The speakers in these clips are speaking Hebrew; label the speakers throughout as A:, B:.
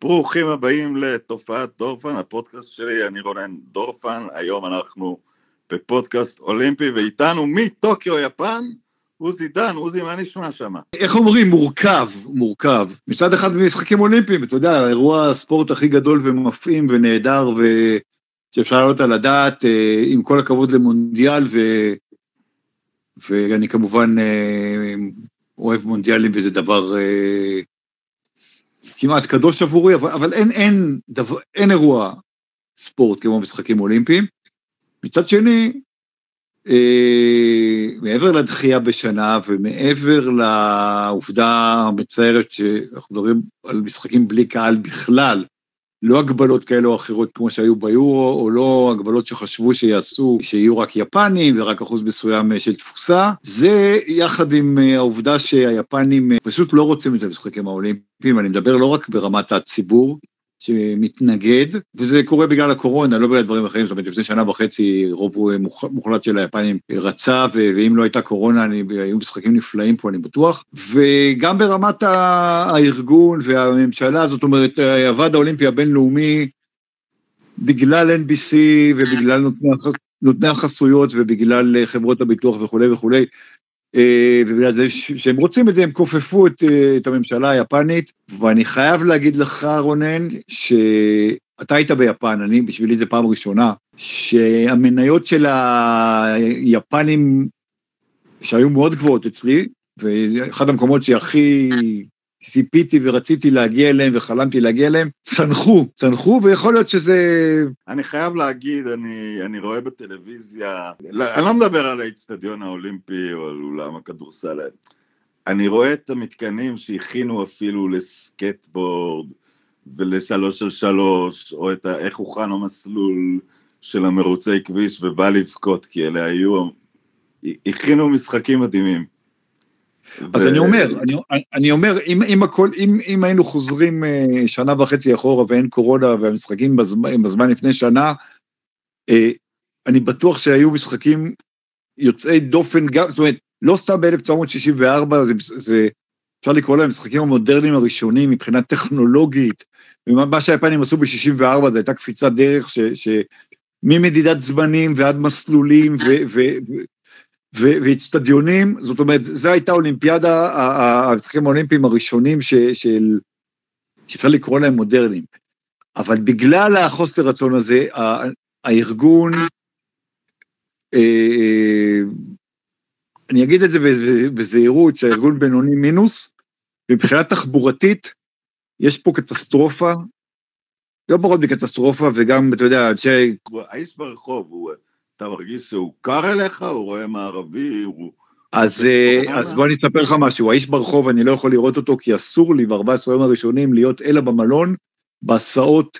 A: ברוכים הבאים לתופעת דורפן, הפודקאסט שלי, אני רונן דורפן, היום אנחנו בפודקאסט אולימפי, ואיתנו מטוקיו, יפן, עוזי דן, עוזי, מה נשמע שם?
B: איך אומרים? מורכב, מורכב. מצד אחד במשחקים אולימפיים, אתה יודע, אירוע הספורט הכי גדול ומפעים ונהדר, ושאפשר לעלות על הדעת, אה, עם כל הכבוד למונדיאל, ו... ואני כמובן אה, אוהב מונדיאלים, וזה דבר אה, כמעט קדוש עבורי, אבל, אבל אין, אין, דבר, אין אירוע ספורט כמו משחקים אולימפיים. מצד שני, אה, מעבר לדחייה בשנה ומעבר לעובדה המצערת שאנחנו מדברים על משחקים בלי קהל בכלל, לא הגבלות כאלה או אחרות כמו שהיו ביורו, או לא הגבלות שחשבו שיעשו, שיהיו רק יפנים ורק אחוז מסוים של תפוסה. זה יחד עם אה, העובדה שהיפנים אה, פשוט לא רוצים את המשחקים האולימפיים, אני מדבר לא רק ברמת הציבור, שמתנגד, וזה קורה בגלל הקורונה, לא בגלל דברים אחרים, זאת אומרת, לפני שנה וחצי רוב מוחלט של היפנים רצה, ואם לא הייתה קורונה, אני, היו משחקים נפלאים פה, אני בטוח, וגם ברמת הארגון והממשלה, זאת אומרת, הוועד האולימפי הבינלאומי, בגלל NBC ובגלל נותני, נותני החסויות ובגלל חברות הביטוח וכולי וכולי, ובגלל זה שהם רוצים את זה, הם כופפו את, אה, את הממשלה היפנית, ואני חייב להגיד לך, רונן, שאתה היית ביפן, אני, בשבילי זה פעם ראשונה, שהמניות של היפנים, שהיו מאוד גבוהות אצלי, ואחד המקומות שהכי ציפיתי ורציתי להגיע אליהם וחלמתי להגיע אליהם, צנחו, צנחו, ויכול להיות שזה...
A: אני חייב להגיד, אני, אני רואה בטלוויזיה, לא, אני לא מדבר על האיצטדיון האולימפי או על אולם הכדורסל, אני רואה את המתקנים שהכינו אפילו לסקטבורד ולשלוש על שלוש, או את ה, איך הוכן המסלול של המרוצי כביש ובא לבכות, כי אלה היו, הכינו משחקים מדהימים.
B: אז אני אומר, אני, אני אומר, אם, אם הכל, אם, אם היינו חוזרים אה, שנה וחצי אחורה ואין קורונה והמשחקים בזמן, בזמן לפני שנה, אה, אני בטוח שהיו משחקים יוצאי דופן גם, זאת אומרת, לא סתם ב-1964, זה, זה, אפשר לקרוא להם המשחקים המודרניים הראשונים מבחינה טכנולוגית, ומה שהיפנים עשו ב-64 זו הייתה קפיצת דרך ש... ש ממדידת זמנים ועד מסלולים ו, ו, ואיצטדיונים, זאת אומרת, זו הייתה אולימפיאדה, המשחקים האולימפיים הראשונים ש, של, שאפשר לקרוא להם מודרניים. אבל בגלל החוסר רצון הזה, הארגון, אה, אני אגיד את זה בזהירות, שהארגון בינוני מינוס, מבחינה תחבורתית, יש פה קטסטרופה, לא פחות מקטסטרופה, וגם, אתה יודע, אנשי...
A: האיש ברחוב, הוא... אתה מרגיש שהוא קר אליך, הוא רואה מערבי, הוא...
B: אז, אה, אז בוא אני אספר לך משהו, האיש ברחוב, אני לא יכול לראות אותו כי אסור לי ב-14 יום הראשונים להיות אלא במלון, בהסעות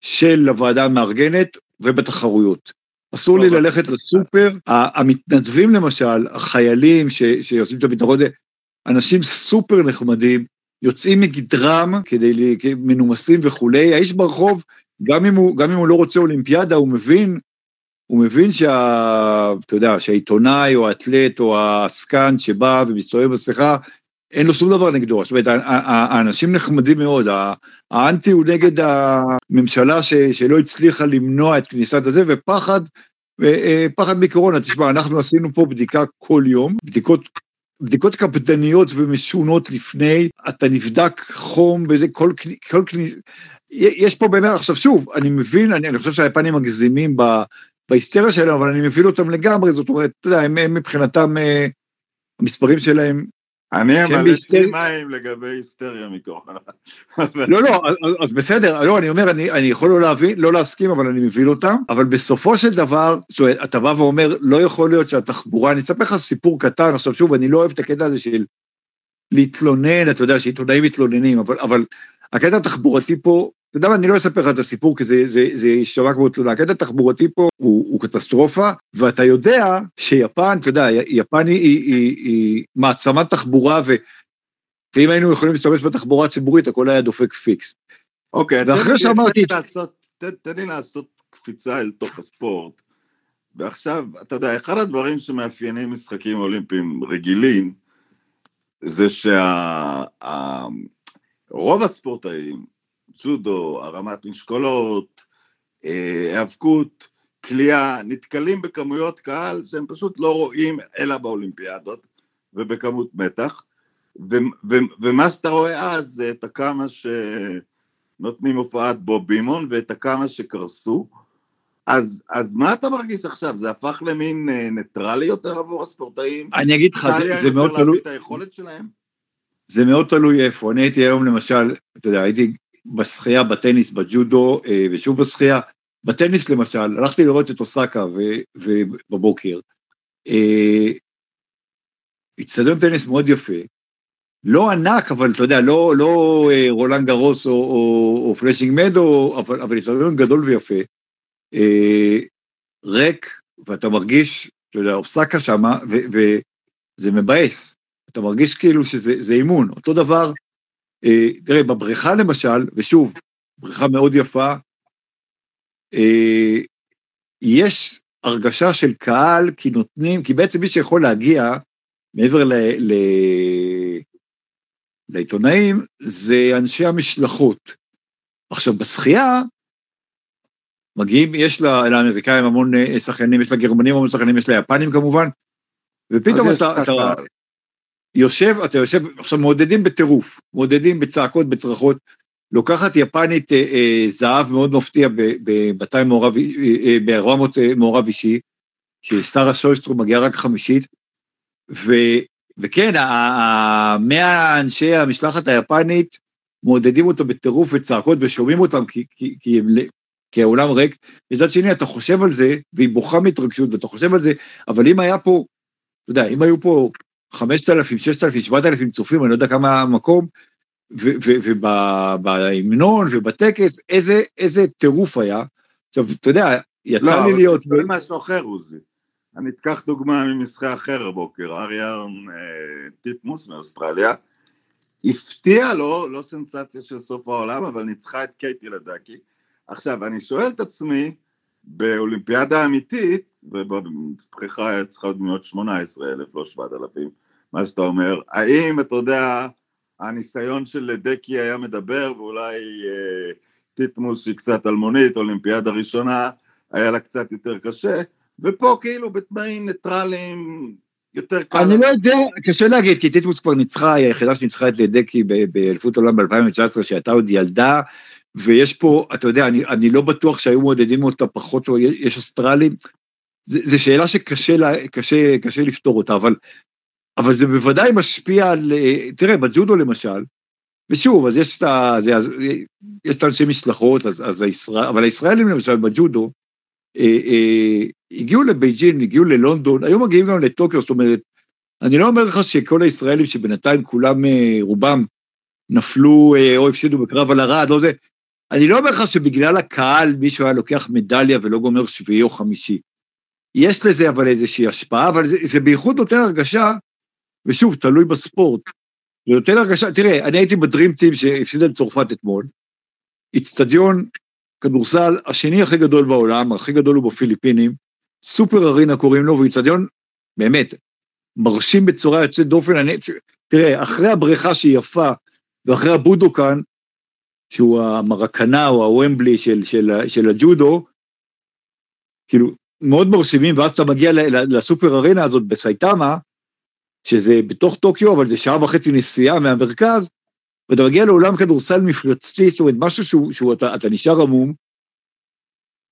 B: של הוועדה המארגנת ובתחרויות. אסור לי ללכת לסופר, המתנדבים למשל, החיילים ש, שעושים את הביטחון, אנשים סופר נחמדים, יוצאים מגדרם כדי, מנומסים וכולי, האיש ברחוב, גם אם, הוא, גם אם הוא לא רוצה אולימפיאדה, הוא מבין הוא מבין שה... אתה יודע, שהעיתונאי או האתלט או העסקן שבא ומסתובב במסכה, אין לו שום דבר נגדו. זאת אומרת, האנשים נחמדים מאוד, האנטי הוא נגד הממשלה ש, שלא הצליחה למנוע את כניסת הזה, ופחד, אה, פחד מקורונה. תשמע, אנחנו עשינו פה בדיקה כל יום, בדיקות בדיקות קפדניות ומשונות לפני, אתה נבדק חום וזה, כל כניסה, יש פה באמת, עכשיו שוב, אני מבין, אני, אני חושב שהיפנים מגזימים בהיסטריה שלהם, אבל אני מבין אותם לגמרי, זאת אומרת, אתה יודע, הם, הם מבחינתם, אה, המספרים שלהם...
A: אני אמלאתי מים לגבי היסטריה מקורונה.
B: לא, לא, אז בסדר, לא, אני אומר, אני, אני יכול לא להבין, לא להסכים, אבל אני מבין אותם, אבל בסופו של דבר, אומרת, אתה בא ואומר, לא יכול להיות שהתחבורה, אני אספר לך סיפור קטן, עכשיו שוב, אני לא אוהב את הקטע הזה של להתלונן, אתה יודע, שעיתונאים מתלוננים, אבל, אבל הקטע התחבורתי פה אתה יודע מה, אני לא אספר לך את הסיפור, כי זה, יישמע כמו תלונה. הקטע התחבורתי פה הוא, הוא קטסטרופה, ואתה יודע שיפן, אתה יודע, יפן היא, היא, היא, היא מעצמת תחבורה, ו, ואם היינו יכולים להשתמש בתחבורה הציבורית, הכל היה דופק פיקס.
A: אוקיי, ואחרי שאמרתי... תן, לי לעשות קפיצה אל תוך הספורט. ועכשיו, אתה יודע, אחד הדברים שמאפיינים משחקים אולימפיים רגילים, זה שרוב הספורטאים ג'ודו, הרמת משקולות, אה, היאבקות, כליאה, נתקלים בכמויות קהל שהם פשוט לא רואים אלא באולימפיאדות ובכמות מתח, ו- ו- ומה שאתה רואה אז זה את הכמה שנותנים הופעת בוב בימון ואת הכמה שקרסו, אז, אז מה אתה מרגיש עכשיו? זה הפך למין אה, ניטרלי יותר עבור הספורטאים?
B: אני אגיד לך, זה, זה מאוד תלוי...
A: את היכולת שלהם?
B: זה מאוד תלוי איפה. אני הייתי היום למשל, אתה יודע, הייתי בשחייה, בטניס, בג'ודו, אה, ושוב בשחייה. בטניס למשל, הלכתי לראות את אוסקה. אצטדיון אה, טניס מאוד יפה, לא ענק, אבל אתה יודע, לא, לא אה, רולאן גארוס או, או, או פלשינג מדו, אבל, אבל אצטדיון גדול ויפה. ריק, ואתה מרגיש, אתה יודע, אוסקה שמה, וזה מבאס. אתה מרגיש כאילו שזה אימון. אותו דבר, תראה, בבריכה למשל, ושוב, בריכה מאוד יפה, אה, יש הרגשה של קהל, כי נותנים, כי בעצם מי שיכול להגיע, מעבר ל, ל, לעיתונאים, זה אנשי המשלחות. עכשיו, בשחייה, מגיעים, יש לאמריקאים המון אה, שחיינים, יש לגרמנים המון שחיינים, יש ליפנים כמובן, ופתאום אתה, אתה יושב, אתה יושב, עכשיו מעודדים בטירוף, מעודדים בצעקות, בצרחות, לוקחת יפנית אה, אה, זהב מאוד מפתיע ב-200 מעורב, אה, אה, ב-400 אה, מעורב אישי, ששרה שויסטרו מגיעה רק חמישית, ו, וכן, המאה אנשי המשלחת היפנית מעודדים אותו בטירוף וצעקות ושומעים אותם כי, כי, כי, הם, כי האולם ריק. מצד שני, אתה חושב על זה, והיא בוכה מהתרגשות, ואתה חושב על זה, אבל אם היה פה, אתה יודע, אם היו פה 5,000, 6,000, 7,000 צופים, אני לא יודע כמה מקום, ובהמנון ובטקס, איזה, איזה טירוף היה. עכשיו, אתה יודע, יצא
A: לא,
B: לי להיות...
A: לא, אבל זה משהו אחר, עוזי. אני אקח דוגמה ממשחק אחר הבוקר, אריאן אה, טיטמוס מאוסטרליה. הפתיע, לא, לא סנסציה של סוף העולם, אבל ניצחה את קייטי לדקי. עכשיו, אני שואל את עצמי, באולימפיאדה אמיתית, ובבריכה צריכה להיות דמויות 18 אלף, לא 7,000, מה שאתה אומר, האם, אתה יודע, הניסיון של לדקי היה מדבר, ואולי אה, טיטמוס שהיא קצת אלמונית, אולימפיאדה ראשונה, היה לה קצת יותר קשה, ופה כאילו בתנאים ניטרליים יותר קל.
B: אני לא יודע, קשה להגיד, כי טיטמוס כבר ניצחה, היא היחידה שניצחה את לדקי באליפות העולם ב-2019, שהייתה עוד ילדה, ויש פה, אתה יודע, אני, אני לא בטוח שהיו מעודדים אותה פחות, או יש אוסטרלים, זו שאלה שקשה לה, קשה, קשה לפתור אותה, אבל אבל זה בוודאי משפיע על, אה, תראה, בג'ודו למשל, ושוב, אז יש את ה... זה, יש את אנשי משלחות, אז, אז הישראל, אבל הישראלים למשל בג'ודו, אה, אה, הגיעו לבייג'ין, הגיעו ללונדון, היו מגיעים גם לטוקיו, זאת אומרת, אני לא אומר לך שכל הישראלים שבינתיים כולם, אה, רובם, נפלו אה, או הפסידו בקרב על הרד, לא זה, אני לא אומר לך שבגלל הקהל מישהו היה לוקח מדליה ולא גומר שביעי או חמישי. יש לזה אבל איזושהי השפעה, אבל זה, זה בייחוד נותן הרגשה ושוב, תלוי בספורט. זה נותן הרגשה, תראה, אני הייתי בדרימטים שהפסידה לצרפת אתמול, איצטדיון כדורסל השני הכי גדול בעולם, הכי גדול הוא בפיליפינים, סופר ארינה קוראים לו, והוא איצטדיון, באמת, מרשים בצורה יוצאת דופן. אני, תראה, אחרי הבריכה שהיא יפה, ואחרי הבודוקן, שהוא המרקנה או הוומבלי של, של, של הג'ודו, כאילו, מאוד מרשימים, ואז אתה מגיע לסופר ארינה הזאת בסייטמה, שזה בתוך טוקיו, אבל זה שעה וחצי נסיעה מהמרכז, ואתה מגיע לאולם כדורסל מפלצתי, זאת אומרת, משהו שהוא, שהוא אתה, אתה נשאר עמום,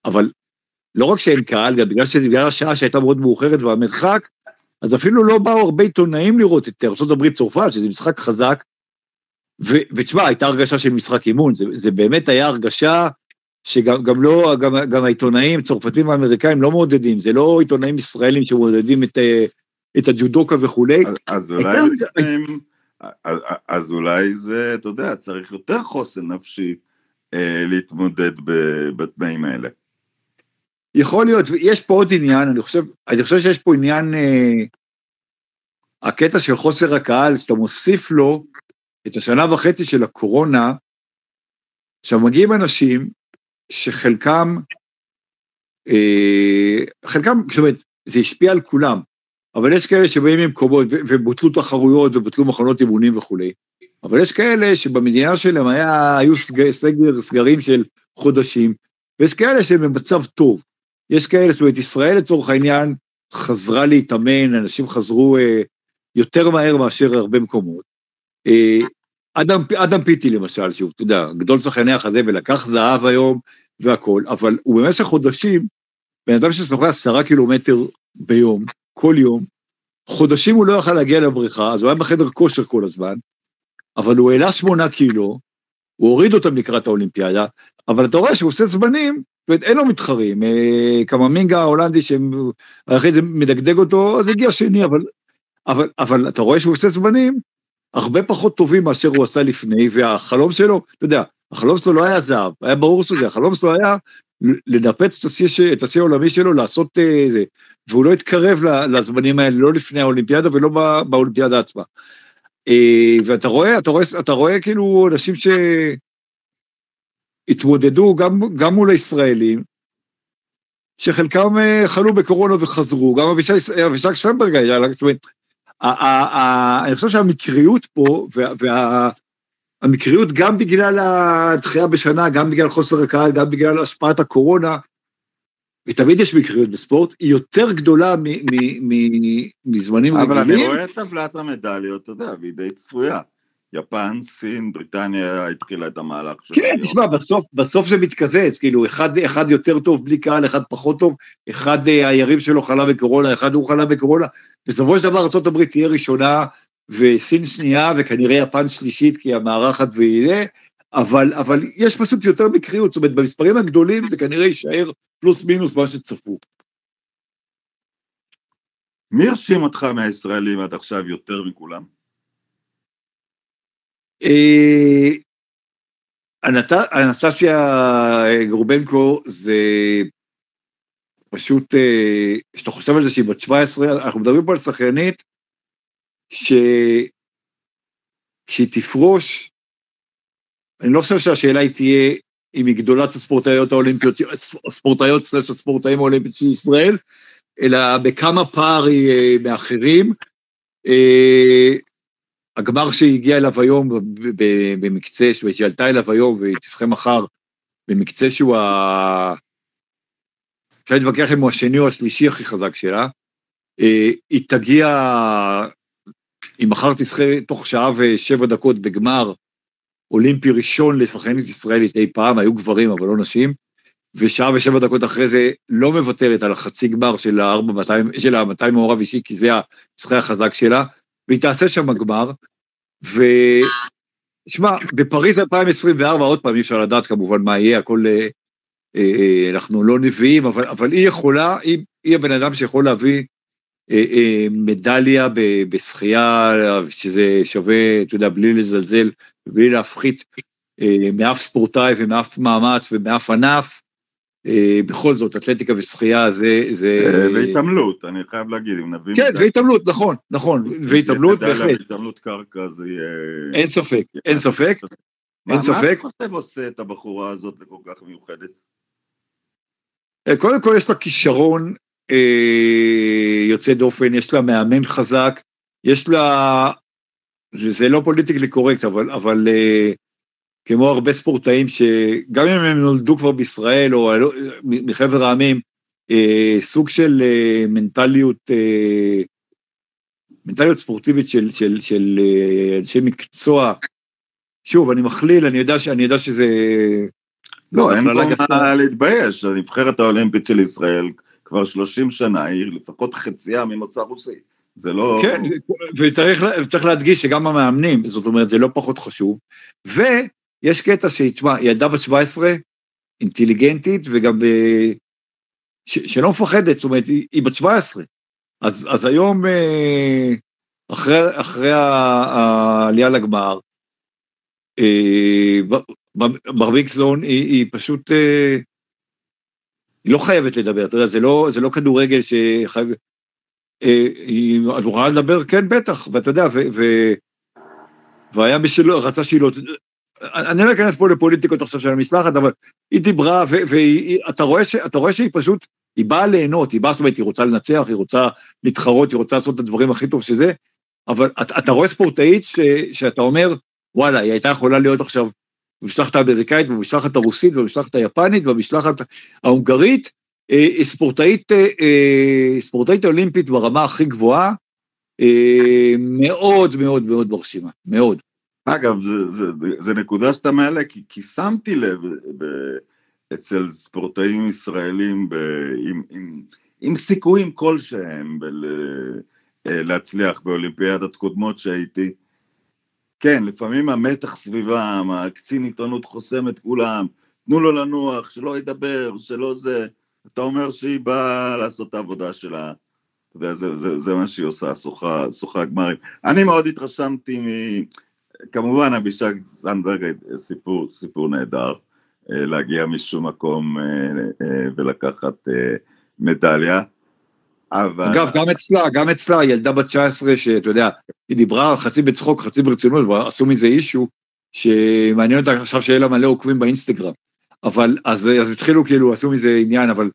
B: אבל לא רק שאין קהל, גם בגלל שזה בגלל השעה שהייתה מאוד מאוחרת והמרחק, אז אפילו לא באו הרבה עיתונאים לראות את ארה"ב-צרפת, שזה משחק חזק, ותשמע, הייתה הרגשה של משחק אימון, זה, זה באמת היה הרגשה שגם גם לא, גם, גם העיתונאים, צרפתים ואמריקאים לא מעודדים, זה לא עיתונאים ישראלים שמעודדים את, אה, את הג'ודוקה וכולי.
A: אז, אז אולי... אז, אז אולי זה, אתה יודע, צריך יותר חוסן נפשי אה, להתמודד ב, בתנאים האלה.
B: יכול להיות, יש פה עוד עניין, אני חושב, אני חושב שיש פה עניין, אה, הקטע של חוסר הקהל, שאתה מוסיף לו את השנה וחצי של הקורונה, עכשיו מגיעים אנשים שחלקם, אה, חלקם, זאת אומרת, זה השפיע על כולם, אבל יש כאלה שבאים ממקומות ובוטלו תחרויות ובוטלו מחנות אימונים וכולי. אבל יש כאלה שבמדינה שלהם היה, היו סגר, סגר, סגרים של חודשים, ויש כאלה שהם במצב טוב. יש כאלה, זאת אומרת, ישראל לצורך העניין חזרה להתאמן, אנשים חזרו אה, יותר מהר מאשר הרבה מקומות. אה, אדם, אדם פיטי למשל, שהוא, אתה יודע, גדול שחקני החזה ולקח זהב היום והכול, אבל הוא במשך חודשים, בן אדם ששוחה עשרה קילומטר ביום, כל יום, חודשים הוא לא יכל להגיע לבריכה, אז הוא היה בחדר כושר כל הזמן, אבל הוא העלה שמונה קילו, הוא הוריד אותם לקראת האולימפיאדה, אבל אתה רואה שהוא עושה זמנים, זאת אומרת, אין לו מתחרים. אה, קממינגה ההולנדי שהיחיד מדגדג אותו, אז הגיע שני, אבל, אבל, אבל אתה רואה שהוא עושה זמנים הרבה פחות טובים מאשר הוא עשה לפני, והחלום שלו, אתה יודע, החלום שלו לא היה זהב, היה ברור שזה, החלום שלו היה לנפץ את השיא העולמי שלו, לעשות אה, זה, והוא לא התקרב לזמנים האלה, לא לפני האולימפיאדה ולא באולימפיאדה עצמה. אה, ואתה רואה, אתה רואה, אתה רואה כאילו אנשים שהתמודדו גם, גם מול הישראלים, שחלקם אה, חלו בקורונה וחזרו, גם אבישג סמברג היה, זאת אומרת, אני חושב שהמקריות פה, והמקריות גם בגלל הדחייה בשנה, גם בגלל חוסר הקהל, גם בגלל השפעת הקורונה, ותמיד יש מקריות בספורט, היא יותר גדולה מזמנים
A: רגילים. אבל אני רואה את טבלת המדליות, אתה יודע, והיא די צפויה. יפן, סין, בריטניה התחילה את המהלך
B: של כן, היום. כן, תשמע, בסוף, בסוף זה מתקזז, כאילו, אחד, אחד יותר טוב בלי קהל, אחד פחות טוב, אחד אה, היריב שלו חלה בקורונה, אחד הוא חלה בקורונה. בסופו של דבר ארה"ב תהיה ראשונה, וסין שנייה, וכנראה יפן שלישית, כי המארחת ויהיה, אבל, אבל יש פשוט יותר מקריות, זאת אומרת, במספרים הגדולים זה כנראה יישאר פלוס מינוס מה שצפו.
A: מי הרשים אותך מהישראלים עד עכשיו יותר מכולם?
B: אה, אנסטסיה גרובנקו זה פשוט, אה, כשאתה חושב על זה שהיא בת 17, אנחנו מדברים פה על שחיינית שכשהיא תפרוש, אני לא חושב שהשאלה היא תהיה אם היא גדולת הספורטאיות האולימפיות, הספורטאיות סלש הספורטאים האולימפיים של ישראל, אלא בכמה פער היא אה, מאחרים. אה, הגמר שהגיע אליו היום במקצה, שהיא עלתה אליו היום והיא תשחה מחר, במקצה שהוא ה... אפשר להתווכח אם הוא השני או השלישי הכי חזק שלה, אה, היא תגיע, היא מחר תשחה תוך שעה ושבע דקות בגמר אולימפי ראשון לשחקנית ישראלית אי פעם, היו גברים אבל לא נשים, ושעה ושבע דקות אחרי זה לא מוותרת על החצי גמר של ה-200 של ה-200 מעורב אישי, כי זה המשחק החזק שלה, והיא תעשה שם גמר, ושמע, בפריז 2024, עוד פעם, אי אפשר לדעת כמובן מה יהיה, הכל, אה, אה, אנחנו לא נביאים, אבל, אבל היא יכולה, היא, היא הבן אדם שיכול להביא אה, אה, מדליה בשחייה, שזה שווה, אתה יודע, בלי לזלזל, בלי להפחית אה, מאף ספורטאי ומאף מאמץ ומאף ענף. בכל זאת, אתלטיקה ושחייה זה... זה...
A: והתעמלות, אני חייב להגיד, אם נבין...
B: כן, והתעמלות, נכון, נכון, והתעמלות בהחלט.
A: התעמלות קרקע זה יהיה...
B: אין ספק, אין ספק, אין ספק. מה
A: אתה עושה את הבחורה הזאת לכל כך מיוחדת?
B: קודם כל יש לה כישרון אה, יוצא דופן, יש לה מאמן חזק, יש לה, זה, זה לא פוליטיקלי קורקט, אבל, אבל אה, כמו הרבה ספורטאים שגם אם הם נולדו כבר בישראל או מחבר העמים, אה, סוג של אה, מנטליות, אה, מנטליות ספורטיבית של, של, של אה, אנשי מקצוע. שוב, אני מכליל, אני יודע, אני יודע שזה...
A: לא, אין פה מה להתבייש, הנבחרת האולימפית של ישראל כבר 30 שנה, היא לפחות חציה ממוצא רוסי. זה לא...
B: כן, וצריך להדגיש שגם המאמנים, זאת אומרת, זה לא פחות חשוב. ויש קטע שהיא, תשמע, ילדה בת 17, אינטליגנטית, וגם אה, ש, שלא מפחדת, זאת אומרת, היא, היא בת 17. אז, אז היום, אה, אחרי, אחרי העלייה לגמר, אה, ברביקסון היא, היא פשוט היא לא חייבת לדבר, אתה יודע, זה לא, זה לא כדורגל שחייב... אה, את מוכנה לדבר? כן, בטח, ואתה יודע, ו, ו, והיה שלא, רצה שהיא לא... אני לא אכנס פה לפוליטיקות עכשיו של המשלחת, אבל היא דיברה, ואתה רואה, רואה שהיא פשוט, היא באה ליהנות, היא באה, זאת אומרת, היא רוצה לנצח, היא רוצה להתחרות, היא רוצה לעשות את הדברים הכי טוב שזה, אבל אתה, אתה רואה ספורטאית ש, שאתה אומר, וואלה, היא הייתה יכולה להיות עכשיו במשלחת האמריקאית, במשלחת הרוסית, במשלחת היפנית, במשלחת ההונגרית, אה, ספורטאית, אה, ספורטאית אולימפית ברמה הכי גבוהה, מאוד מאוד מאוד מרשימה, מאוד.
A: אגב, זו נקודה שאתה מעלה, כי, כי שמתי לב ב, אצל ספורטאים ישראלים ב, עם, עם, עם סיכויים כלשהם בל, להצליח באולימפיאדת קודמות שהייתי, כן, לפעמים המתח סביבם, הקצין עיתונות חוסם את כולם, תנו לו לנוח, שלא ידבר, שלא זה, אתה אומר שהיא באה לעשות את העבודה שלה, אתה יודע, זה, זה, זה מה שהיא עושה, שוחה, שוחה גמרים. אני מאוד התרשמתי מ... כמובן אבישג זנדברג סיפור, סיפור נהדר, אה, להגיע משום מקום אה, אה, ולקחת מדליה.
B: אבל... אגב, גם אצלה, גם אצלה, ילדה בת 19, שאתה יודע, היא דיברה חצי בצחוק, חצי ברצינות, ועשו מזה אישו, שמעניין אותה עכשיו שיהיה לה מלא עוקבים באינסטגרם. אבל, אז, אז התחילו כאילו, עשו מזה עניין, אבל,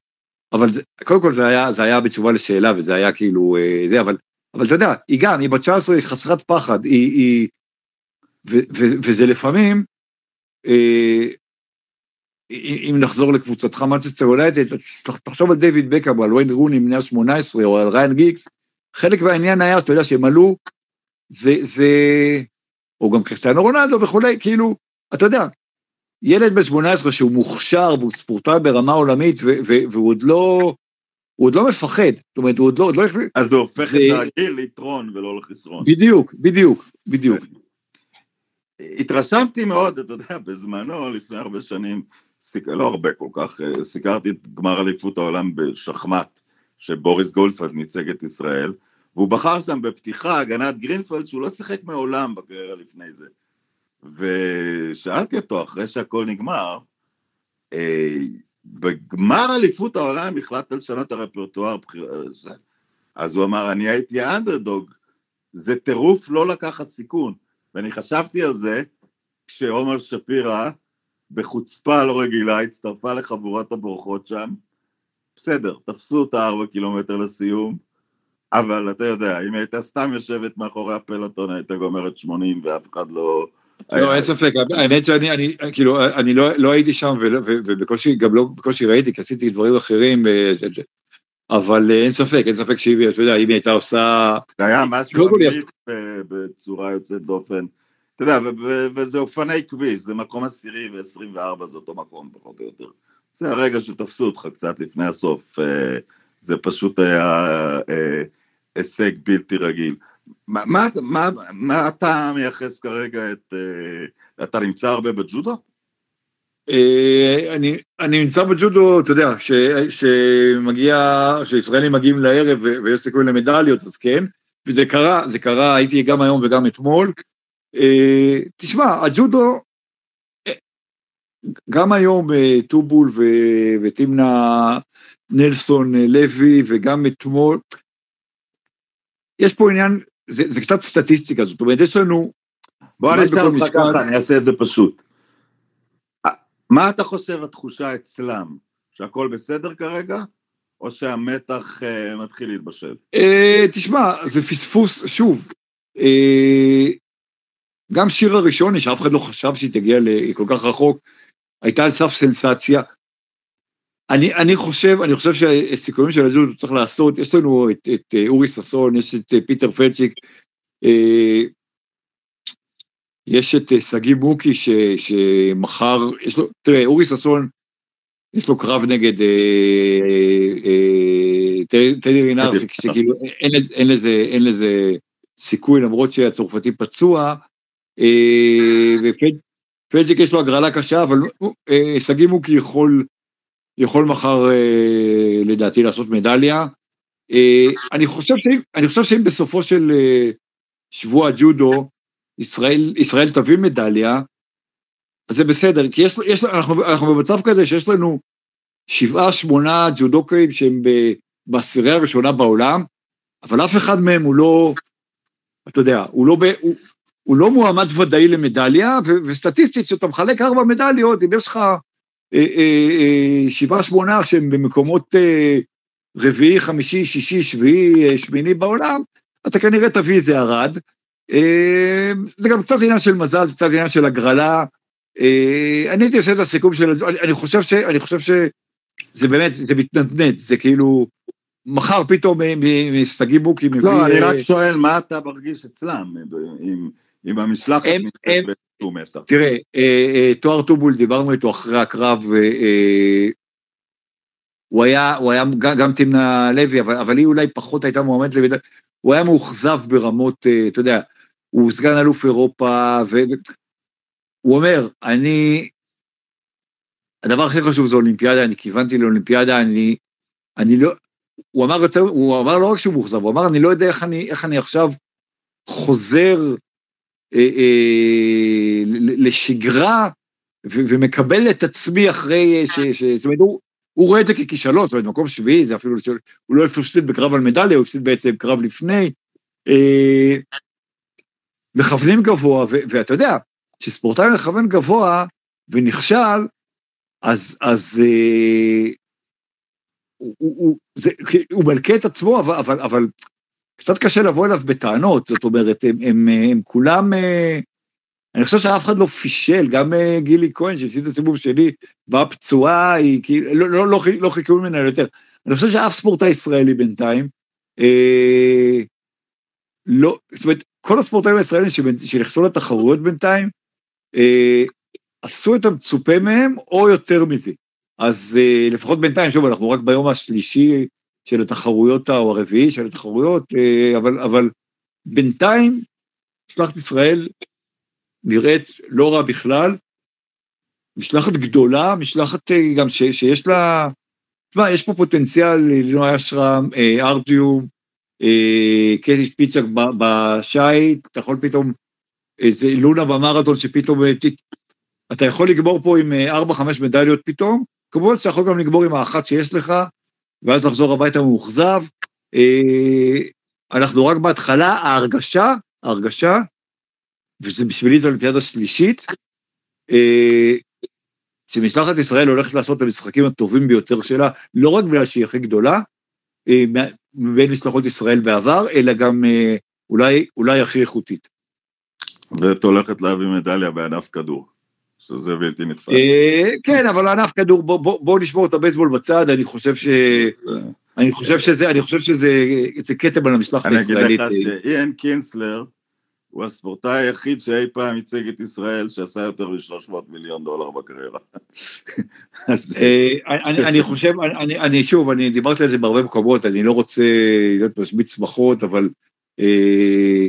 B: אבל זה, קודם כל זה היה, זה היה בתשובה לשאלה, וזה היה כאילו, זה, אבל, אבל אתה יודע, היא גם, היא בת 19, היא חסרת פחד, היא, היא, ו, ו, וזה לפעמים, אה, אם נחזור לקבוצתך מנצ'סטר יונייטד, תחשוב על דיוויד בקאם, על ויין רוני בני ה-18, או על ריין גיקס, חלק מהעניין היה, שאתה יודע, שהם עלו, זה, זה, או גם קריסטיאנו רונלדו וכולי, כאילו, אתה יודע, ילד בן 18 שהוא מוכשר והוא ספורטאי ברמה עולמית, ו, ו, והוא עוד לא, הוא עוד לא מפחד, זאת אומרת, הוא עוד לא... עוד לא
A: אז זה הופך זה... את הגיל ליתרון ולא לחסרון.
B: בדיוק, בדיוק, בדיוק.
A: התרשמתי מאוד, אתה יודע, בזמנו, לפני הרבה שנים, סיק... לא הרבה כל כך, אה, סיקרתי את גמר אליפות העולם בשחמט, שבוריס גלפנד ייצג את ישראל, והוא בחר שם בפתיחה הגנת גרינפלד שהוא לא שיחק מעולם בקריירה לפני זה. ושאלתי אותו, אחרי שהכל נגמר, אה, בגמר אליפות העולם החלטת לשנות הרפרטואר, אז הוא אמר, אני הייתי האנדרדוג, זה טירוף לא לקחת סיכון. ואני חשבתי על זה כשעומר שפירא, בחוצפה לא רגילה, הצטרפה לחבורת הבורחות שם. בסדר, תפסו אותה ארבע קילומטר לסיום, אבל אתה יודע, אם הייתה סתם יושבת מאחורי הפלטון, הייתה גומרת 80 ואף אחד לא...
B: לא, אין ספק, האמת שאני, אני, כאילו, אני לא, לא הייתי שם, ובקושי, גם לא, בקושי ראיתי, כי עשיתי דברים אחרים, אה, אבל אין ספק, אין ספק שהיא, אתה יודע, אם היא הייתה עושה...
A: זה היה משהו אמיץ בצורה יוצאת דופן. אתה יודע, וזה אופני כביש, זה מקום עשירי ו-24 זה אותו מקום פחות או יותר. זה הרגע שתפסו אותך קצת לפני הסוף, אה, זה פשוט היה אה, הישג בלתי רגיל. מה, מה, מה, מה אתה מייחס כרגע את... אה, אתה נמצא הרבה בג'ודו?
B: אה, אני, אני נמצא בג'ודו, אתה יודע, ש, שמגיע, שישראלים מגיעים לערב ויש סיכוי למדליות, אז כן, וזה קרה, זה קרה, הייתי גם היום וגם אתמול. אה, תשמע, הג'ודו, אה, גם היום טובול וטימנה נלסון לוי וגם אתמול, יש פה עניין, זה, זה קצת סטטיסטיקה, זאת אומרת, יש לנו...
A: בוא אני אשאל אותך ככה, אני אעשה את זה פשוט. מה אתה חושב התחושה אצלם? שהכל בסדר כרגע? או שהמתח uh, מתחיל להתבשל?
B: Uh, תשמע, זה פספוס, שוב, uh, גם שיר הראשוני, שאף אחד לא חשב שהיא תגיע כל כך רחוק, הייתה על סף סנסציה. אני, אני חושב, אני חושב שהסיכויים של הזוז צריך לעשות, יש לנו את, את אורי ששון, יש את פיטר פלצ'יק, יש את אה, שגיא מוקי ש, שמחר, יש לו, תראה, אורי ששון, יש לו קרב נגד אה, אה, טדי רינר, שכאילו אין, אין, לזה, אין לזה סיכוי למרות שהצרפתי פצוע, ופלג'יק יש לו הגרלה קשה, אבל שגיא מוקי יכול, יכול מחר לדעתי לעשות מדליה. אני חושב שאם, אני חושב שאם בסופו של שבוע ג'ודו, ישראל, ישראל תביא מדליה, אז זה בסדר, כי יש, יש, אנחנו, אנחנו במצב כזה שיש לנו שבעה, שמונה ג'ודוקאים שהם בעשירייה הראשונה בעולם, אבל אף אחד מהם הוא לא, אתה יודע, הוא לא, הוא, הוא לא מועמד ודאי למדליה, ו, וסטטיסטית, כשאתה מחלק ארבע מדליות, אם יש לך אה, אה, אה, שבעה, שמונה שהם במקומות אה, רביעי, חמישי, שישי, שביעי, אה, שמיני בעולם, אתה כנראה תביא איזה ארד, אה, זה גם קצת עניין של מזל, זה קצת עניין של הגרלה. אה, אני הייתי עושה את הסיכום של... אני חושב ש... אני חושב שזה באמת, זה מתנדנד, זה כאילו... מחר פתאום משגיא מוקי מביא...
A: לא, אני רק שואל, מה אתה מרגיש אצלם, עם המשלחת באיזשהו מתח?
B: תראה, תואר טובול, דיברנו איתו אחרי הקרב, הוא היה, הוא היה גם תמנה לוי, אבל, אבל היא אולי פחות הייתה מועמדת לבידע, הוא היה מאוכזב ברמות, אה, אתה יודע, הוא סגן אלוף אירופה, והוא אומר, אני, הדבר הכי חשוב זה אולימפיאדה, אני כיוונתי לאולימפיאדה, אני, אני לא, הוא אמר יותר, הוא אמר לא רק שהוא מאוכזב, הוא אמר, אני לא יודע איך אני, איך אני עכשיו חוזר אה, אה, לשגרה ו- ומקבל את עצמי אחרי ש... ש זאת אומרת, הוא, הוא רואה את זה ככישלון, זאת אומרת, מקום שביעי, זה אפילו, הוא לא הפסיד בקרב על מדליה, הוא הפסיד בעצם קרב לפני. אה, מכוונים גבוה, ואתה יודע, כשספורטאי מכוון גבוה ונכשל, אז, אז אה, הוא, הוא, הוא, זה, הוא מלכה את עצמו, אבל, אבל, אבל קצת קשה לבוא אליו בטענות, זאת אומרת, הם, הם, הם, הם כולם, אה, אני חושב שאף אחד לא פישל, גם uh, גילי כהן, שהפסיד את הסיבוב שלי, באה פצועה, היא כאילו, לא, לא, לא, לא חיכו ממנה יותר. אני חושב שאף ספורטאי ישראלי בינתיים, אה, לא, זאת אומרת, כל הספורטאים הישראלים שנכנסו לתחרויות בינתיים, אה, עשו את המצופה מהם, או יותר מזה. אז אה, לפחות בינתיים, שוב, אנחנו רק ביום השלישי של התחרויות, או הרביעי של התחרויות, אה, אבל, אבל בינתיים, משלחת ישראל נראית לא רע בכלל. משלחת גדולה, משלחת אה, גם ש, שיש לה... תשמע, יש פה פוטנציאל לינוי אשרם, אה, ארדיום, אה, קטי ספיצ'ק בשייט, אתה יכול פתאום, איזה לונה במרתון שפתאום, אתה יכול לגמור פה עם 4-5 מדליות פתאום, כמובן שאתה יכול גם לגמור עם האחת שיש לך, ואז לחזור הביתה מאוכזב. אנחנו רק בהתחלה, ההרגשה, ההרגשה וזה בשבילי זו אולימפיאדה שלישית, אה, שמשלחת ישראל הולכת לעשות את המשחקים הטובים ביותר שלה, לא רק בגלל שהיא הכי גדולה, אה, בין משלחות ישראל בעבר, אלא גם אה, אולי, אולי הכי איכותית.
A: ואת הולכת להביא מדליה בענף כדור, שזה בלתי נתפס.
B: כן, אבל ענף כדור, בואו בוא, בוא נשמור את הבייסבול בצד, אני חושב ש... אני חושב שזה, אני חושב שזה כתם על המשלחת הישראלית.
A: אני אגיד לך שאיין קינסלר, הוא הספורטאי היחיד שאי פעם ייצג את ישראל שעשה יותר מ-300 מיליון דולר בקריירה.
B: אה, אני חושב, אני שוב, אני דיברתי על זה בהרבה מקומות, אני לא רוצה להיות משמיץ שמחות, אבל אה,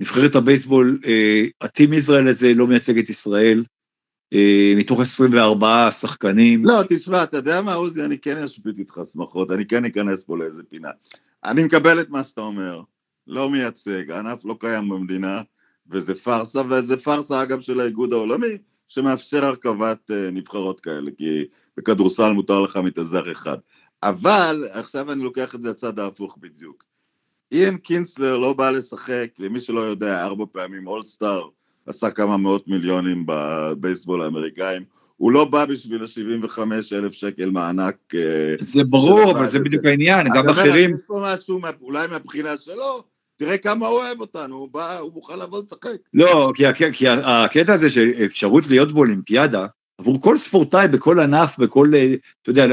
B: נבחרת הבייסבול, אה, הטים ישראל הזה לא מייצג את ישראל, מתוך 24 שחקנים.
A: לא, תשמע, אתה יודע מה, עוזי, אני כן אשפיט איתך שמחות, אני כן אכנס פה לאיזה פינה. אני מקבל את מה שאתה אומר. לא מייצג, הענף לא קיים במדינה, וזה פארסה, וזה פארסה אגב של האיגוד העולמי, שמאפשר הרכבת uh, נבחרות כאלה, כי בכדורסל מותר לך מתאזר אחד. אבל, עכשיו אני לוקח את זה הצד ההפוך בדיוק. איין קינסלר לא בא לשחק, למי שלא יודע, ארבע פעמים אולסטאר, עשה כמה מאות מיליונים בבייסבול האמריקאים, הוא לא בא בשביל ה-75 אלף שקל מענק.
B: אה, זה ברור, אבל זה בדיוק העניין, גם אחרים...
A: יש פה משהו, אולי מהבחינה שלו, תראה כמה הוא אוהב אותנו, הוא בא, הוא מוכן לבוא לשחק.
B: לא, כי, כי הקטע הזה של אפשרות להיות באולימפיאדה, עבור כל ספורטאי בכל ענף, בכל, אה, אתה יודע,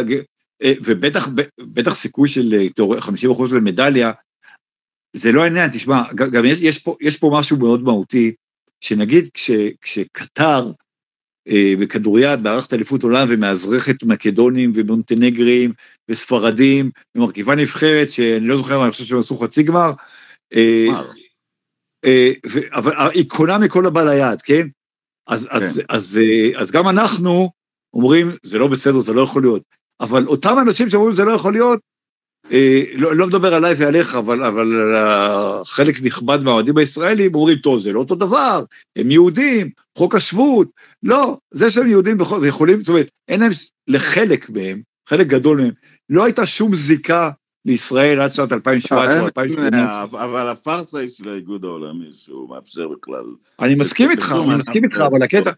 B: אה, ובטח בטח סיכוי של 50 אחוז למדליה, זה לא העניין, תשמע, גם יש, יש, פה, יש פה משהו מאוד מהותי, שנגיד כש, כשקטר אה, בכדוריד מארחת אליפות עולם ומאזרחת מקדונים ומונטנגרים וספרדים ומרכיבה נבחרת שאני לא זוכר, אני חושב שהם עשו חצי גמר, אה, אה, אבל היא קונה מכל הבא ליד, כן? אז, כן. אז, אז, אז גם אנחנו אומרים, זה לא בסדר, זה לא יכול להיות. אבל אותם אנשים שאומרים זה לא יכול להיות, אה, לא, לא מדבר עליי ועליך, אבל, אבל חלק נכבד מהאוהדים הישראלים אומרים, טוב, זה לא אותו דבר, הם יהודים, חוק השבות. לא, זה שהם יהודים ויכולים, זאת אומרת, אין להם, לחלק מהם, חלק גדול מהם, לא הייתה שום זיקה לישראל עד שנת 2017 או 2018.
A: אבל הפארסה היא של האיגוד העולמי, שהוא מאפשר בכלל...
B: אני מסכים איתך, אני מסכים איתך, אבל הקטע...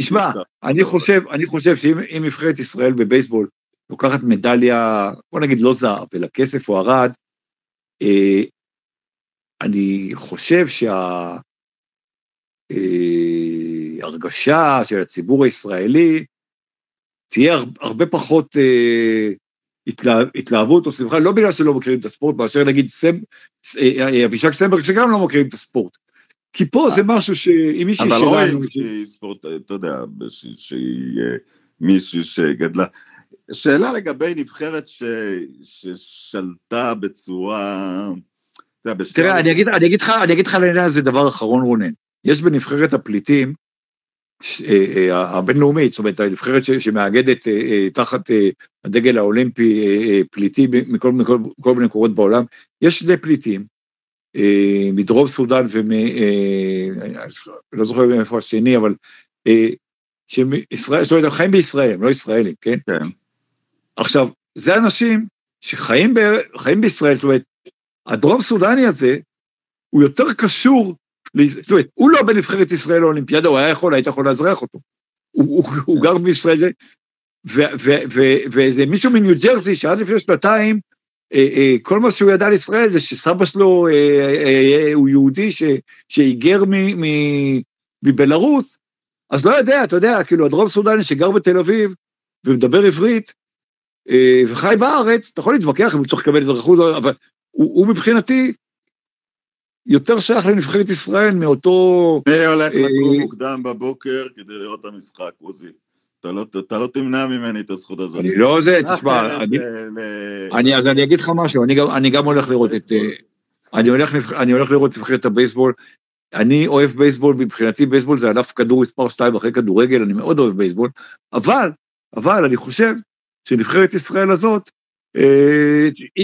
B: תשמע, אני חושב, אני חושב שאם נבחרת ישראל בבייסבול לוקחת מדליה, בוא נגיד לא זהב, אלא כסף או ארד, אה, אני חושב שההרגשה של הציבור הישראלי תהיה הרבה פחות התלהבות או שמחה, לא בגלל שלא מכירים את הספורט, מאשר נגיד אבישג סמברג שגם לא מכירים את הספורט. כי פה זה משהו שאם מישהי
A: שלנו... אבל
B: רואים
A: שהיא ספורט, אתה יודע, שהיא מישהי שגדלה. שאלה לגבי נבחרת ש... ששלטה בצורה...
B: תראה, אני אגיד, אני אגיד לך, אני אגיד לך לעניין הזה דבר אחרון, רונן. יש בנבחרת הפליטים, אה, אה, הבינלאומית, זאת אומרת, הנבחרת שמאגדת אה, תחת הדגל האולימפי פליטים מכל, מכל, מכל מיני מקומות בעולם, יש שני פליטים, מדרום סודאן ומ... לא זוכר מאיפה השני, אבל שישראל, זאת אומרת, הם חיים בישראל, הם לא ישראלים, כן?
A: כן.
B: עכשיו, זה אנשים שחיים ב, בישראל, זאת אומרת, הדרום סודני הזה, הוא יותר קשור, זאת אומרת, הוא לא בנבחרת ישראל לאולימפיאדה, הוא היה יכול, היית יכול לאזרח אותו. הוא, הוא, הוא גר בישראל, ואיזה מישהו מניו ג'רזי, שעד לפני שנתיים, אה, אה, כל מה שהוא ידע על ישראל זה שסבא שלו אה, הוא יהודי שהיגר מבלארוס, אז לא יודע, אתה יודע, כאילו, הדרום סודני שגר בתל אביב ומדבר עברית, וחי בארץ, אתה יכול להתווכח אם הוא צריך לקבל אזרחות, אבל הוא, הוא מבחינתי יותר שייך לנבחרת ישראל מאותו...
A: אני הולך אה, לקום מוקדם בבוקר כדי לראות את המשחק, עוזי. אתה לא, אתה לא תמנע ממני את הזכות הזאת.
B: אני לא זה, תשמע, אני, אני, אז אני אגיד לך משהו, אני גם, אני גם הולך לראות את... אני הולך, אני הולך לראות את נבחרת הבייסבול, אני אוהב בייסבול, מבחינתי בייסבול זה ענף כדור מספר 2 אחרי כדורגל, אני מאוד אוהב בייסבול, אבל, אבל אני חושב שנבחרת ישראל הזאת,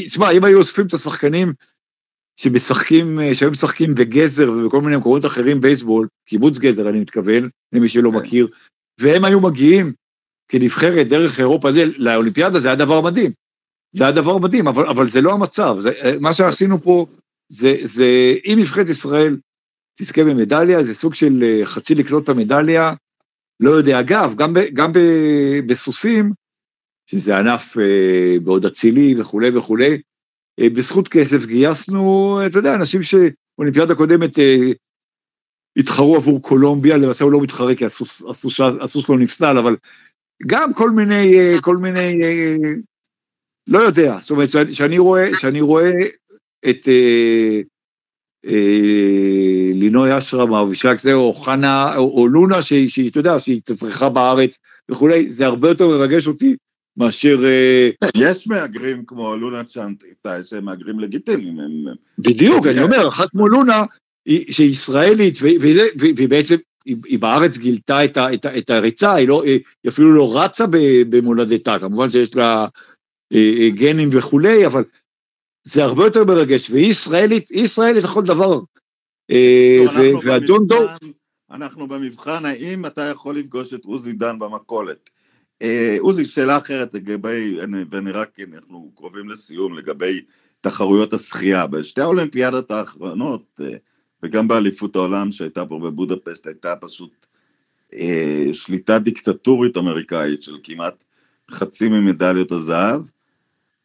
B: תשמע, אה, אם היו אוספים את השחקנים שמשחקים, שהיו משחקים בגזר ובכל מיני מקומות אחרים בייסבול, קיבוץ גזר אני מתכוון, למי שלא כן. מכיר, והם היו מגיעים כנבחרת דרך אירופה, זה, לאולימפיאדה זה היה דבר מדהים. זה היה דבר מדהים, אבל, אבל זה לא המצב. זה, מה שעשינו פה, זה, זה אם נבחרת ישראל תזכה במדליה, זה סוג של אה, חצי לקלוט את המדליה. לא יודע, אגב, גם, ב, גם ב, בסוסים, שזה ענף אה, מאוד אצילי וכולי וכולי, אה, בזכות כסף גייסנו, אתה יודע, אנשים שאולימפיאדה קודמת אה, התחרו עבור קולומביה, למעשה הוא לא מתחרה כי הסוס, הסוס, הסוס לא נפסל, אבל גם כל מיני, כל מיני, לא יודע, זאת אומרת, שאני רואה, שאני רואה את... אה, אה, לינוי אשרם, אבישג זה, או חנה, או, או לונה, שהיא, אתה יודע, שהיא תזריחה בארץ וכולי, זה הרבה יותר מרגש אותי מאשר... אה,
A: יש מהגרים כמו לונה צ'אנטה, שהם מהגרים לגיטימיים.
B: בדיוק, אני אומר, אחת כמו לונה, שהיא ישראלית, והיא בעצם, היא בארץ גילתה את, ה, את, ה, את הריצה, היא, לא, היא אפילו לא רצה במולדתה, כמובן שיש לה אה, גנים וכולי, אבל זה הרבה יותר מרגש, והיא ישראלית, היא ישראלית לכל דבר.
A: אה, דור... אנחנו במבחן האם אתה יכול לפגוש את עוזי דן במכולת. אה, עוזי, שאלה אחרת לגבי, ואני רק, אנחנו קרובים לסיום, לגבי תחרויות השחייה. בשתי האולימפיאדות האחרונות, אה, וגם באליפות העולם שהייתה פה בבודפשט, הייתה פשוט שליטה דיקטטורית אמריקאית של כמעט חצי ממדליות הזהב,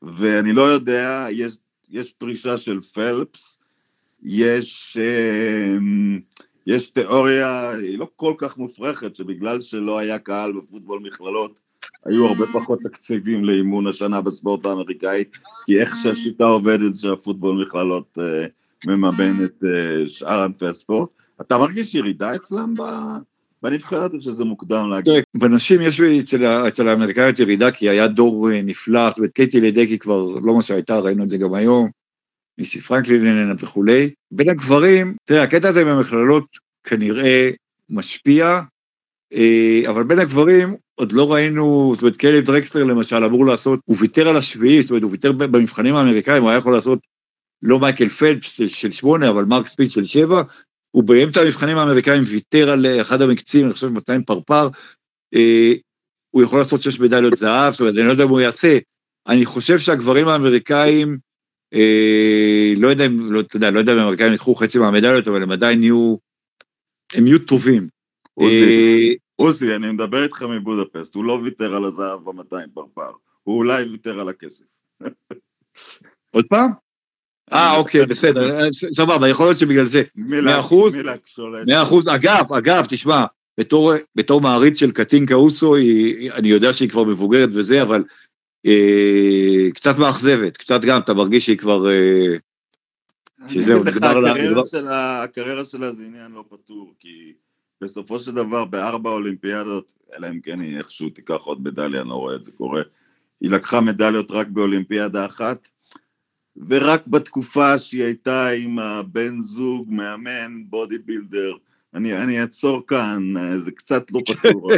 A: ואני לא יודע, יש, יש פרישה של פלפס, יש, אמ, יש תיאוריה, היא לא כל כך מופרכת, שבגלל שלא היה קהל בפוטבול מכללות, היו הרבה פחות תקציבים לאימון השנה בספורט האמריקאי, כי איך שהשיטה עובדת שהפוטבול מכללות uh, מממן את uh, שאר ענפי הספורט. אתה מרגיש ירידה אצלם ב... בנבחרת או שזה מוקדם להגיד?
B: בנשים יש אצל, אצל האמריקאיות ירידה כי היה דור אה, נפלא, זאת אומרת קייטי לדקי כבר לא מה שהייתה, ראינו את זה גם היום, ניסי פרנקלין וכולי. בין הגברים, תראה, הקטע הזה עם המכללות כנראה משפיע, אה, אבל בין הגברים עוד לא ראינו, זאת אומרת קלב דרקסלר למשל אמור לעשות, הוא ויתר על השביעי, זאת אומרת הוא ויתר במבחנים האמריקאים, הוא היה יכול לעשות לא מייקל פלפס של שמונה, אבל מרק ספיץ של שבע, הוא באמצע המבחנים האמריקאים ויתר על אחד המקצים, אני חושב 200 פרפר, אה, הוא יכול לעשות שש מדליות זהב, זאת אומרת, אני לא יודע מה הוא יעשה. אני חושב שהגברים האמריקאים, לא יודע אם, לא, אתה יודע, לא יודע אם האמריקאים יקחו חצי מהמדליות, אבל הם עדיין יהיו, הם יהיו טובים.
A: עוזי, עוזי, אני מדבר איתך מבודפסט, הוא לא ויתר על הזהב ב-200 פרפר, הוא אולי ויתר על הכסף.
B: עוד פעם? אה, אוקיי, בסדר, סבבה, יכול להיות שבגלל זה. מאה אחוז, מאה אחוז, אגב, אגב, תשמע, בתור, בתור מעריץ של קטינקה אוסו, אני יודע שהיא כבר מבוגרת וזה, אבל אה, קצת מאכזבת, קצת גם, אתה מרגיש שהיא כבר... אה,
A: שזהו, נגמר לה... הקריירה שלה זה עניין לא פתור, כי בסופו של דבר בארבע אולימפיאדות, אלא אם כן היא איכשהו תיקח עוד מדליה, אני לא רואה את זה קורה, היא לקחה מדליות רק באולימפיאדה אחת, ורק בתקופה שהיא הייתה עם הבן זוג, מאמן, בודי בילדר, אני, אני אעצור כאן, זה קצת לא פתור.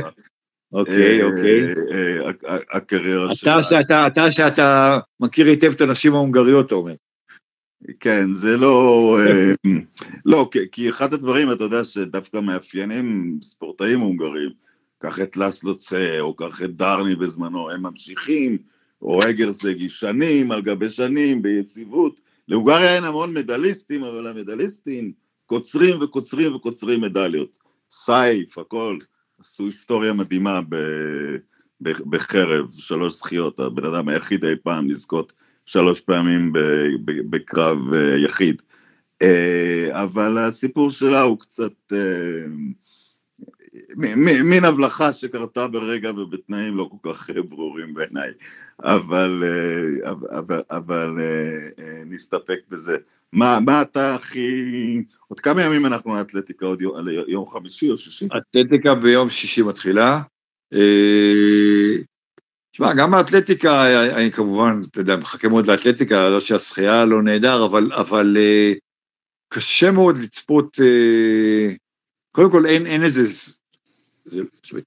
B: אוקיי, אה, אוקיי.
A: אה, הקריירה שלה.
B: אתה, אתה שאתה מכיר היטב את הנשים ההונגריות, אתה אומר.
A: כן, זה לא... אה, לא, כי אחד הדברים, אתה יודע, שדווקא מאפיינים ספורטאים הונגרים, קח את לסלו צה, או קח את דרני בזמנו, הם ממשיכים, או אגרסגי, שנים על גבי שנים, ביציבות. להונגריה אין המון מדליסטים, אבל המדליסטים קוצרים וקוצרים וקוצרים מדליות. סייף, הכל. עשו היסטוריה מדהימה ב... בחרב, שלוש זכיות, הבן אדם היחיד אי פעם לזכות שלוש פעמים בקרב אה, יחיד. אה, אבל הסיפור שלה הוא קצת אה, מין הבלחה שקרתה ברגע ובתנאים לא כל כך ברורים בעיניי, אבל, אבל, אבל נסתפק בזה. מה, מה אתה הכי... עוד כמה ימים אנחנו לאתלטיקה? עוד יום, יום חמישי או שישי?
B: אתלטיקה ביום שישי מתחילה. תשמע, גם האתלטיקה, אני כמובן, אתה יודע, מחכה מאוד לאתלטיקה, לא שהשחייה לא נהדר, אבל, אבל קשה מאוד לצפות, קודם כל אין, אין איזה, זה,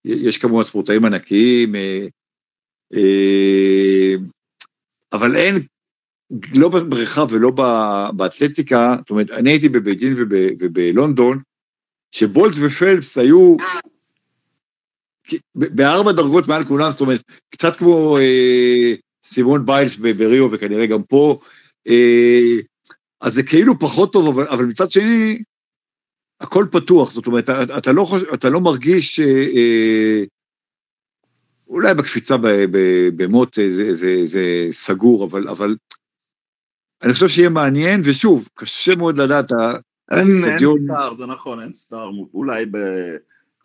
B: יש כמובן ספורטאים ענקיים, אבל אין, לא בבריכה ולא באתלטיקה, זאת אומרת, אני הייתי בבייג'ין ובלונדון, שבולט ופלפס היו בארבע דרגות מעל כולם, זאת אומרת, קצת כמו אה, סימון ביילס בריו וכנראה גם פה, אה, אז זה כאילו פחות טוב, אבל, אבל מצד שני, הכל פתוח, זאת אומרת, אתה, אתה, לא, אתה לא מרגיש, אה, אה, אולי בקפיצה במוט זה, זה, זה סגור, אבל, אבל אני חושב שיהיה מעניין, ושוב, קשה מאוד לדעת,
A: אין, אין סטאר, זה נכון, אין סטאר, אולי ב...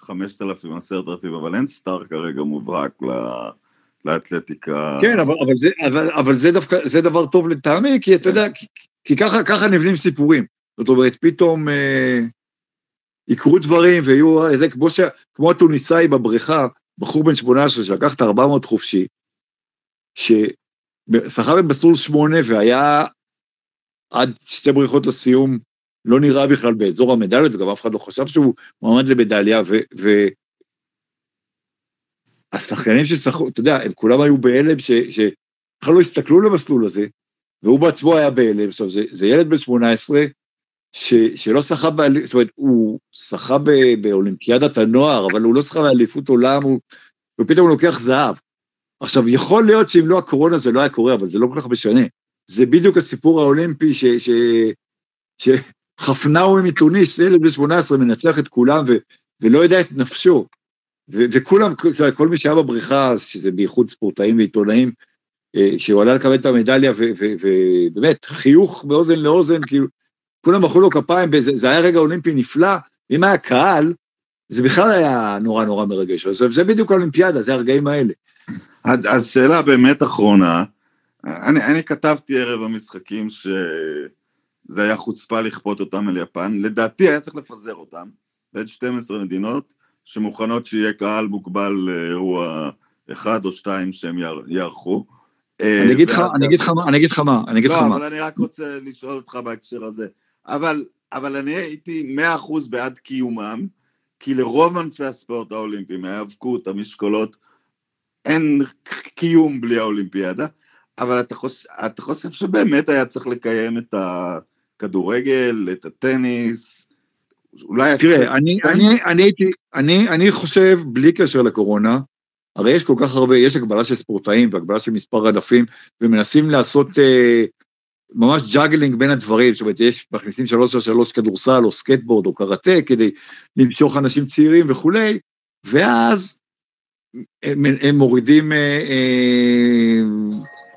A: חמשת אלפים, עשרת אלפים, אבל אין סטאר כרגע מובהק לאתלטיקה.
B: כן, אבל, אבל, זה, אבל, אבל זה דווקא, זה דבר טוב לטעמי, כי אתה יודע, כי, כי ככה, ככה נבנים סיפורים. זאת אומרת, פתאום אה, יקרו דברים ויהיו, זה כמו, ש, כמו הטוניסאי בבריכה, בחור בן 18 שלקח את 400 חופשי, ששחה במסלול שמונה והיה עד שתי בריכות לסיום לא נראה בכלל באזור המדליות, וגם אף אחד לא חשב שהוא מועמד למדליה, והשחקנים ששחקו, אתה יודע, הם כולם היו בהלם, שבכלל לא הסתכלו למסלול הזה, והוא בעצמו היה בהלם. עכשיו, זה, זה ילד בן 18, ש, שלא שחה, באליפות, זאת אומרת, הוא שחה באולימפיאדת הנוער, אבל הוא לא שחה באליפות עולם, הוא, ופתאום הוא לוקח זהב. עכשיו, יכול להיות שאם לא הקורונה זה לא היה קורה, אבל זה לא כל כך משנה. זה בדיוק הסיפור האולימפי ש, ש, ש, חפנאווי מתוניס, ילד בן 18, מנצח את כולם ו, ולא יודע את נפשו. ו, וכולם, כל מי שהיה בבריכה, שזה בייחוד ספורטאים ועיתונאים, אה, שהוא עלה לקבל את המדליה, ובאמת, חיוך מאוזן לאוזן, כאילו, כולם מחאו לו כפיים, וזה, זה היה רגע אולימפי נפלא, אם היה קהל, זה בכלל היה נורא נורא מרגש. אז זה בדיוק האולימפיאדה, זה הרגעים האלה.
A: אז, אז שאלה באמת אחרונה, אני, אני כתבתי ערב המשחקים ש... זה היה חוצפה לכפות אותם אל יפן, לדעתי היה צריך לפזר אותם בין 12 מדינות שמוכנות שיהיה קהל מוגבל לאירוע אחד או שתיים שהם יערכו.
B: אה, אני אגיד לך, אני אגיד לך מה, אני אגיד לך מה, אני אגיד לך
A: לא,
B: מה.
A: אבל אני רק רוצה לשאול אותך בהקשר הזה. אבל, אבל אני הייתי מאה אחוז בעד קיומם, כי לרוב ענפי הספורט האולימפיים, ההיאבקות, המשקולות, אין קיום בלי האולימפיאדה, אבל אתה חושב, אתה חושב שבאמת היה צריך לקיים את. הכדורגל, את הטניס,
B: אולי... תראה, אני, אני, אני, הייתי, אני, אני חושב, בלי קשר לקורונה, הרי יש כל כך הרבה, יש הגבלה של ספורטאים והגבלה של מספר ענפים, ומנסים לעשות אה, ממש juggling בין הדברים, זאת אומרת, יש, מכניסים שלוש על שלוש כדורסל או סקייטבורד או קראטה כדי למשוך אנשים צעירים וכולי, ואז הם, הם מורידים אה, אה,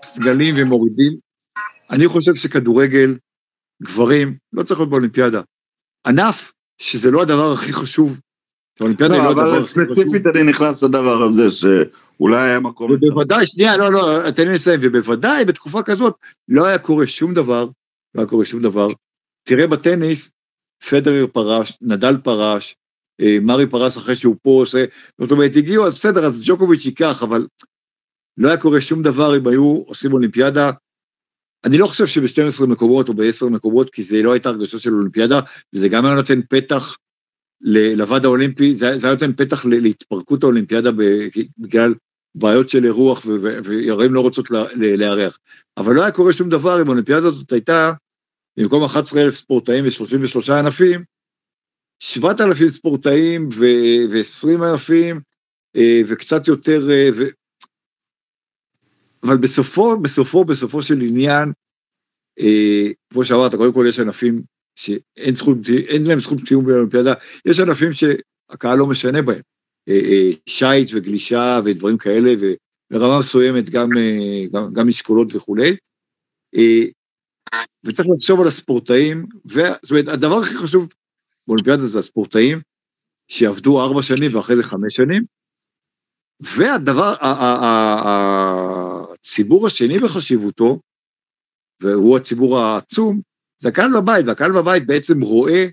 B: סגלים ומורידים, אני חושב שכדורגל, גברים, לא צריך להיות באולימפיאדה. ענף שזה לא הדבר הכי חשוב.
A: האולימפיאדה לא, היא לא הדבר הכי חשוב. אבל ספציפית אני נכנס לדבר הזה, שאולי היה מקום...
B: ובוודאי, שנייה, לא, לא, תן לי לסיים, ובוודאי בתקופה כזאת לא היה קורה שום דבר, לא היה קורה שום דבר. תראה בטניס, פדרר פרש, נדל פרש, אה, מרי פרש אחרי שהוא פה עושה, זאת אומרת, הגיעו, אז בסדר, אז ג'וקוביץ' ייקח, אבל לא היה קורה שום דבר אם היו עושים אולימפיאדה. אני לא חושב שב-12 מקומות או ב-10 מקומות, כי זה לא הייתה הרגשה של אולימפיאדה, וזה גם היה נותן פתח לוועד האולימפי, זה, זה היה נותן פתח להתפרקות האולימפיאדה בגלל בעיות של אירוח, וערים לא רוצות לארח. אבל לא היה קורה שום דבר אם האולימפיאדה הזאת הייתה, במקום 11,000 ספורטאים ו-33 ענפים, 7,000 ספורטאים ו-20 ענפים, אה, וקצת יותר, אה. אבל בסופו, בסופו, בסופו של עניין, אה, כמו שאמרת, קודם כל יש ענפים שאין זכות, אין להם זכות קיום באולימפיאדה, יש ענפים שהקהל לא משנה בהם, שיט וגלישה ודברים כאלה, וברמה מסוימת גם, גם, גם משקולות וכולי. וצריך לחשוב על הספורטאים, זאת אומרת, הדבר הכי חשוב באולימפיאדה זה הספורטאים, שיעבדו ארבע שנים ואחרי זה חמש שנים, והדבר, הציבור השני בחשיבותו, והוא הציבור העצום, זה הקהל בבית, והקהל בבית בעצם רואה,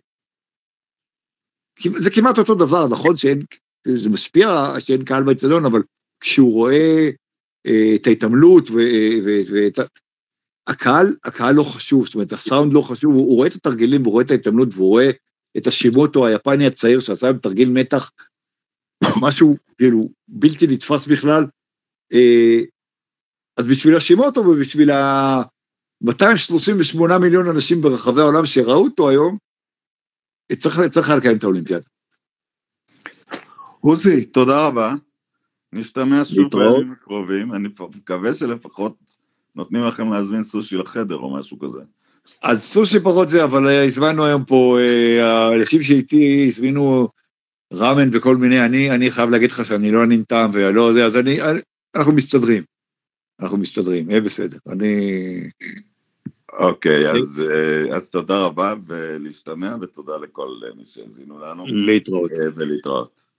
B: זה כמעט אותו דבר, נכון שאין, זה משפיע שאין קהל באצטדיון, אבל כשהוא רואה אה, את ההתעמלות ואת הקהל, הקהל לא חשוב, זאת אומרת, הסאונד לא חשוב, הוא, הוא רואה את התרגילים, הוא רואה את ההתעמלות, והוא רואה את השימוטו היפני הצעיר שעשה עם תרגיל מתח, משהו כאילו בלתי נתפס בכלל. אה, אז בשביל השימוטו ובשביל ה-238 מיליון אנשים ברחבי העולם שראו אותו היום, צריך, צריך לקיים את האולימפיאדה.
A: עוזי, תודה רבה. נשתמע שוב בימים הקרובים, אני מקווה שלפחות נותנים לכם להזמין סושי לחדר או משהו כזה.
B: אז סושי פחות זה, אבל אה, הזמנו היום פה, אה, האנשים שאיתי הזמינו ראמן וכל מיני, אני, אני חייב להגיד לך שאני לא טעם ולא זה, אז אני, אנחנו מסתדרים. אנחנו מסתדרים, יהיה בסדר. אני...
A: אוקיי, אז, אה, אז תודה רבה ולהשתמע, ותודה לכל מי שהאזינו לנו.
B: להתראות.
A: ולהתראות.